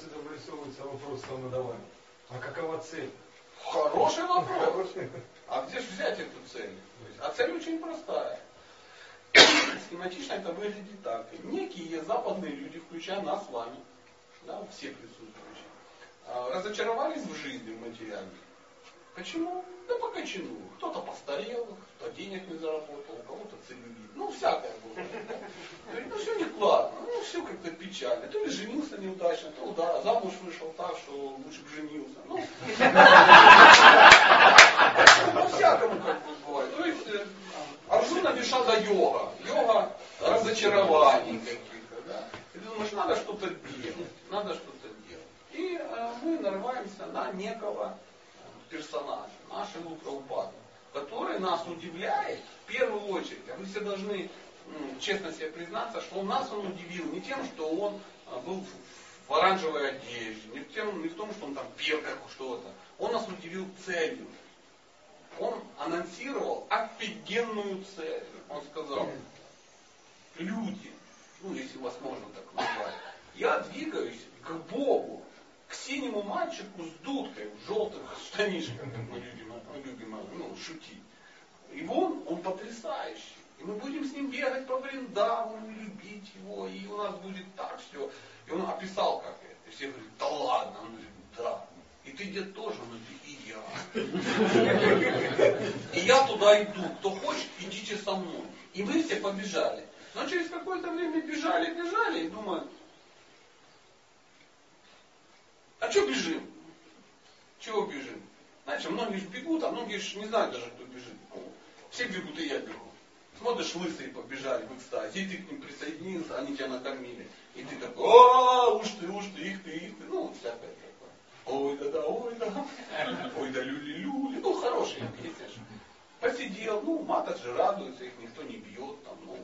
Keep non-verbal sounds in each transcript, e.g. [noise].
отсюда вырисовывается вопрос самодавания. А какова цель? Хороший вопрос. А где же взять эту цель? А цель очень простая. Схематично это выглядит так. Некие западные люди, включая нас с вами, да, все присутствующие, а, разочаровались в жизни материальной. Почему? Да по кочану. Кто-то постарел, кто денег не заработал, у кого-то целлюлит. Ну, всякое было. Говорит, ну все некладно, ну все как-то печально. То ли женился неудачно, то да, замуж вышел так, что бы женился. Ну, по [laughs] всякому как бы бывает. То есть э, Арджуна мешала йога. Йога разочарований каких-то. Да? И ты думаешь, надо что-то делать, надо что-то делать. И э, мы нарываемся на некого персонажа, нашего Прабхупада, который нас удивляет в первую очередь. А вы все должны ну, честно себе признаться, что нас он удивил не тем, что он а, был в оранжевой одежде, не, тем, не в том, что он там пел как что-то. Он нас удивил целью. Он анонсировал офигенную цель. Он сказал, люди, ну если вас можно так назвать, я двигаюсь к Богу к синему мальчику с дудкой в желтых штанишках, как мы любим, мы любим ну, шутить. И он, он потрясающий. И мы будем с ним бегать по Вриндавану, любить его, и у нас будет так все. И он описал как это. И все говорят, да ладно. Он говорит, да. И ты где тоже, ну и я. И я туда иду. Кто хочет, идите со мной. И мы все побежали. Но через какое-то время бежали, бежали, и думаю, а что бежим? Чего бежим? Знаете, многие же бегут, а многие же не знают даже, кто бежит. Все бегут, и я бегу. Смотришь, лысые побежали в экстазе, и ты к ним присоединился, они тебя накормили. И ты такой, а, уж ты, уж ты, их ты, их ты. Ну, всякое такое. Ой, да, да, ой, да. [laughs] Ой, да, люли-люли. Ну, хорошие песни же. Посидел, ну, маток же радуется, их никто не бьет, там, ну,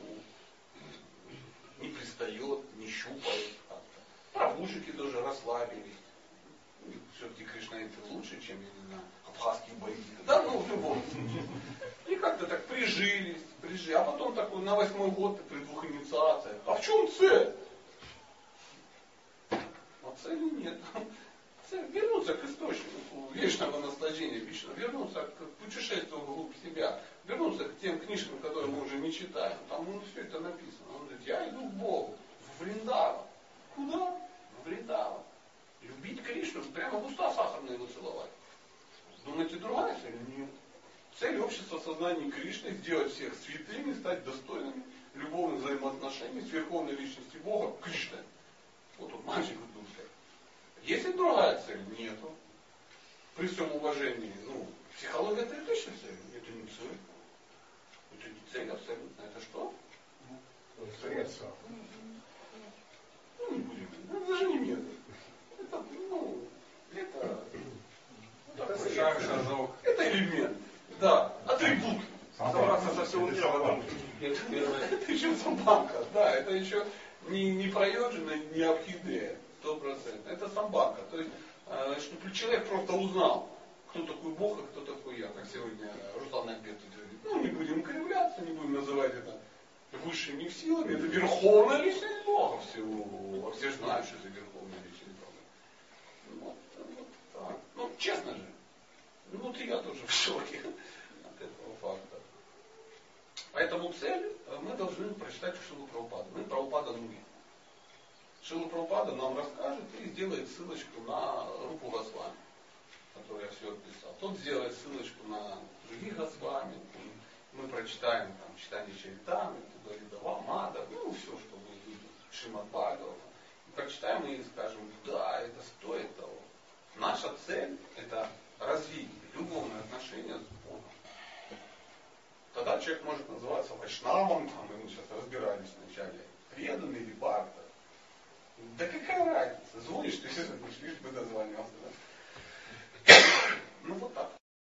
не пристает, не щупает как-то. Тоже расслабились все-таки кришнаиты лучше, чем, я не знаю, абхазские бандиты. Да, ну, в любом случае. И как-то так прижились, прижились. А потом такой на восьмой год при двух инициациях. А в чем цель? А цели нет. Цель вернуться к источнику вечного наслаждения вечного, вернуться к путешествию вглубь себя, вернуться к тем книжкам, которые мы уже не читаем. Там ну, все это написано. Он говорит, я иду к Богу, в Вриндава. Куда? В Вриндава. Любить Кришну, прямо в уста сахарные выцеловать. Думаете, другая цель? Нет. Цель общества сознания Кришны сделать всех святыми, стать достойными любовных взаимоотношений с верховной личностью Бога Кришной. Вот тут мальчик в душе. Есть ли другая цель? Нету. При всем уважении, ну, психология это точно цель. Это не цель. Это не цель абсолютно. Это что? Средство. Ну, не будем. Это даже не метод это, ну, это, это, шажок. это элемент, да, атрибут. Собраться со всего мира в одном. Это еще самбанка, да, это еще не, не проеджина, не орхидея, сто процентов. Это самбанка. То есть, э, чтобы человек просто узнал, кто такой Бог и кто такой я, как сегодня Руслан Альберт говорит. Ну, не будем кривляться, не будем называть это высшими силами, это верховная личность Бога всего. Все знают, что это верховная личность. Ну, честно же. Внутри я тоже в шоке. Поэтому цель э, мы должны прочитать у Шилу Прабхупада. Мы Прабхупада Нуги. Шила Прабхупада нам расскажет и сделает ссылочку на руку Госвами, которую я все описал. Тот сделает ссылочку на других Госвами. Мы прочитаем там читание Чаритами, Тугаридава, Мада, ну все, что будет Шимат Бхагава. Прочитаем и скажем, да, это стоит того. Наша цель – это развить любовные отношения с Богом. Тогда человек может называться вайшнавом, там, мы сейчас разбирались на